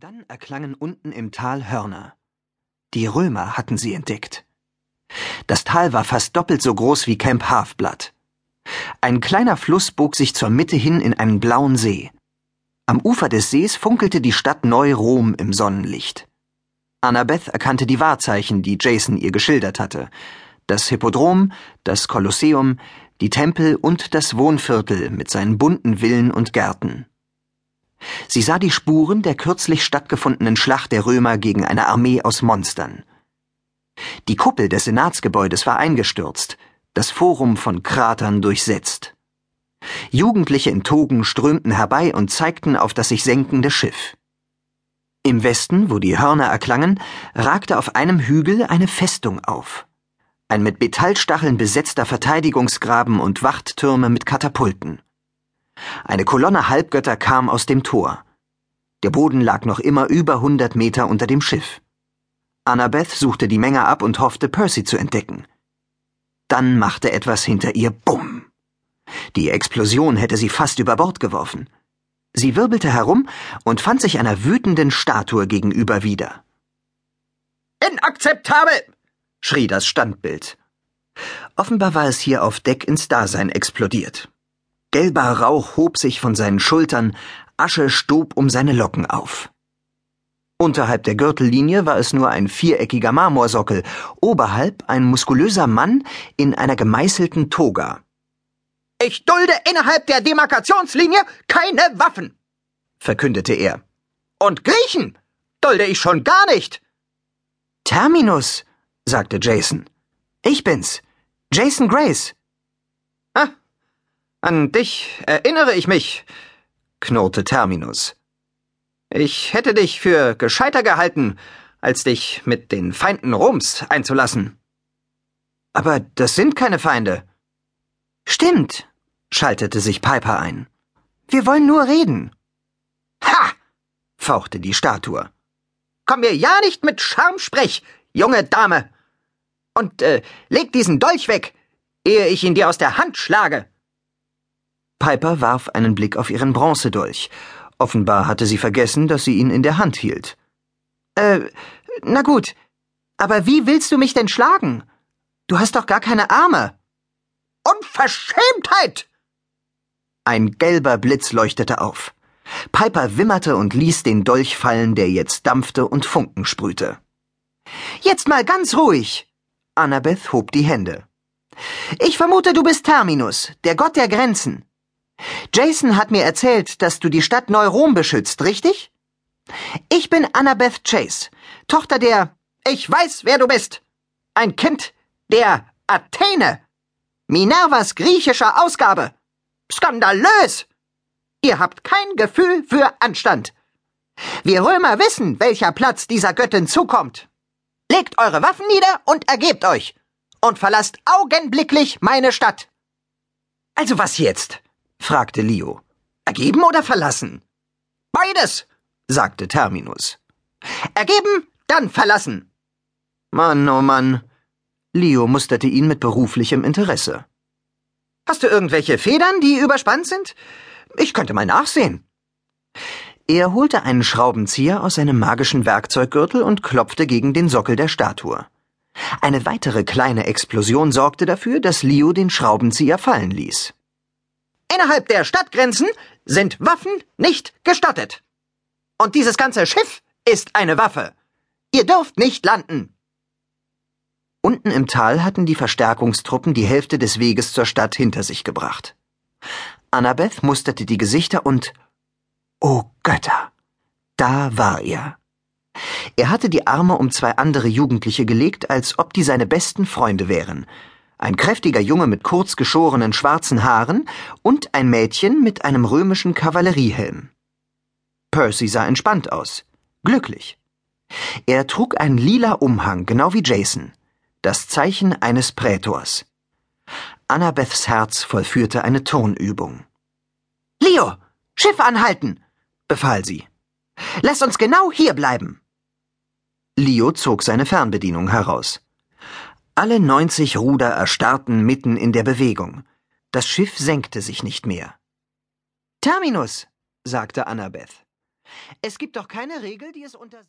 Dann erklangen unten im Tal Hörner. Die Römer hatten sie entdeckt. Das Tal war fast doppelt so groß wie Camp Halfblood. Ein kleiner Fluss bog sich zur Mitte hin in einen blauen See. Am Ufer des Sees funkelte die Stadt Neu-Rom im Sonnenlicht. Annabeth erkannte die Wahrzeichen, die Jason ihr geschildert hatte. Das Hippodrom, das Kolosseum, die Tempel und das Wohnviertel mit seinen bunten Villen und Gärten. Sie sah die Spuren der kürzlich stattgefundenen Schlacht der Römer gegen eine Armee aus Monstern. Die Kuppel des Senatsgebäudes war eingestürzt, das Forum von Kratern durchsetzt. Jugendliche in Togen strömten herbei und zeigten auf das sich senkende Schiff. Im Westen, wo die Hörner erklangen, ragte auf einem Hügel eine Festung auf. Ein mit Metallstacheln besetzter Verteidigungsgraben und Wachttürme mit Katapulten. Eine Kolonne Halbgötter kam aus dem Tor. Der Boden lag noch immer über hundert Meter unter dem Schiff. Annabeth suchte die Menge ab und hoffte, Percy zu entdecken. Dann machte etwas hinter ihr Bumm. Die Explosion hätte sie fast über Bord geworfen. Sie wirbelte herum und fand sich einer wütenden Statue gegenüber wieder. Inakzeptabel! schrie das Standbild. Offenbar war es hier auf Deck ins Dasein explodiert. Gelber Rauch hob sich von seinen Schultern, Asche stob um seine Locken auf. Unterhalb der Gürtellinie war es nur ein viereckiger Marmorsockel, oberhalb ein muskulöser Mann in einer gemeißelten Toga. Ich dulde innerhalb der Demarkationslinie keine Waffen, verkündete er. Und Griechen dulde ich schon gar nicht. Terminus, sagte Jason. Ich bin's. Jason Grace. An dich erinnere ich mich, knurrte Terminus. Ich hätte dich für gescheiter gehalten, als dich mit den Feinden Roms einzulassen. Aber das sind keine Feinde. Stimmt, schaltete sich Piper ein. Wir wollen nur reden. Ha! fauchte die Statue. Komm mir ja nicht mit Schamsprech, junge Dame. Und äh, leg diesen Dolch weg, ehe ich ihn dir aus der Hand schlage. Piper warf einen Blick auf ihren Bronzedolch. Offenbar hatte sie vergessen, dass sie ihn in der Hand hielt. Äh, na gut. Aber wie willst du mich denn schlagen? Du hast doch gar keine Arme. Unverschämtheit! Ein gelber Blitz leuchtete auf. Piper wimmerte und ließ den Dolch fallen, der jetzt dampfte und Funken sprühte. Jetzt mal ganz ruhig. Annabeth hob die Hände. Ich vermute, du bist Terminus, der Gott der Grenzen. Jason hat mir erzählt, dass du die Stadt Neurom beschützt, richtig? Ich bin Annabeth Chase, Tochter der Ich weiß, wer du bist. Ein Kind der Athene. Minervas griechischer Ausgabe. Skandalös! Ihr habt kein Gefühl für Anstand. Wir Römer wissen, welcher Platz dieser Göttin zukommt. Legt eure Waffen nieder und ergebt euch. Und verlasst augenblicklich meine Stadt. Also was jetzt? Fragte Leo. Ergeben oder verlassen? Beides, sagte Terminus. Ergeben, dann verlassen. Mann, oh Mann. Leo musterte ihn mit beruflichem Interesse. Hast du irgendwelche Federn, die überspannt sind? Ich könnte mal nachsehen. Er holte einen Schraubenzieher aus seinem magischen Werkzeuggürtel und klopfte gegen den Sockel der Statue. Eine weitere kleine Explosion sorgte dafür, dass Leo den Schraubenzieher fallen ließ. Innerhalb der Stadtgrenzen sind Waffen nicht gestattet. Und dieses ganze Schiff ist eine Waffe. Ihr dürft nicht landen. Unten im Tal hatten die Verstärkungstruppen die Hälfte des Weges zur Stadt hinter sich gebracht. Annabeth musterte die Gesichter und Oh Götter. Da war er. Er hatte die Arme um zwei andere Jugendliche gelegt, als ob die seine besten Freunde wären, ein kräftiger Junge mit kurz geschorenen schwarzen Haaren und ein Mädchen mit einem römischen Kavalleriehelm. Percy sah entspannt aus, glücklich. Er trug einen lila Umhang, genau wie Jason, das Zeichen eines Prätors. Annabeths Herz vollführte eine Turnübung. Leo, Schiff anhalten, befahl sie. Lass uns genau hier bleiben. Leo zog seine Fernbedienung heraus. Alle neunzig Ruder erstarrten mitten in der Bewegung. Das Schiff senkte sich nicht mehr. Terminus, sagte Annabeth. Es gibt doch keine Regel, die es unter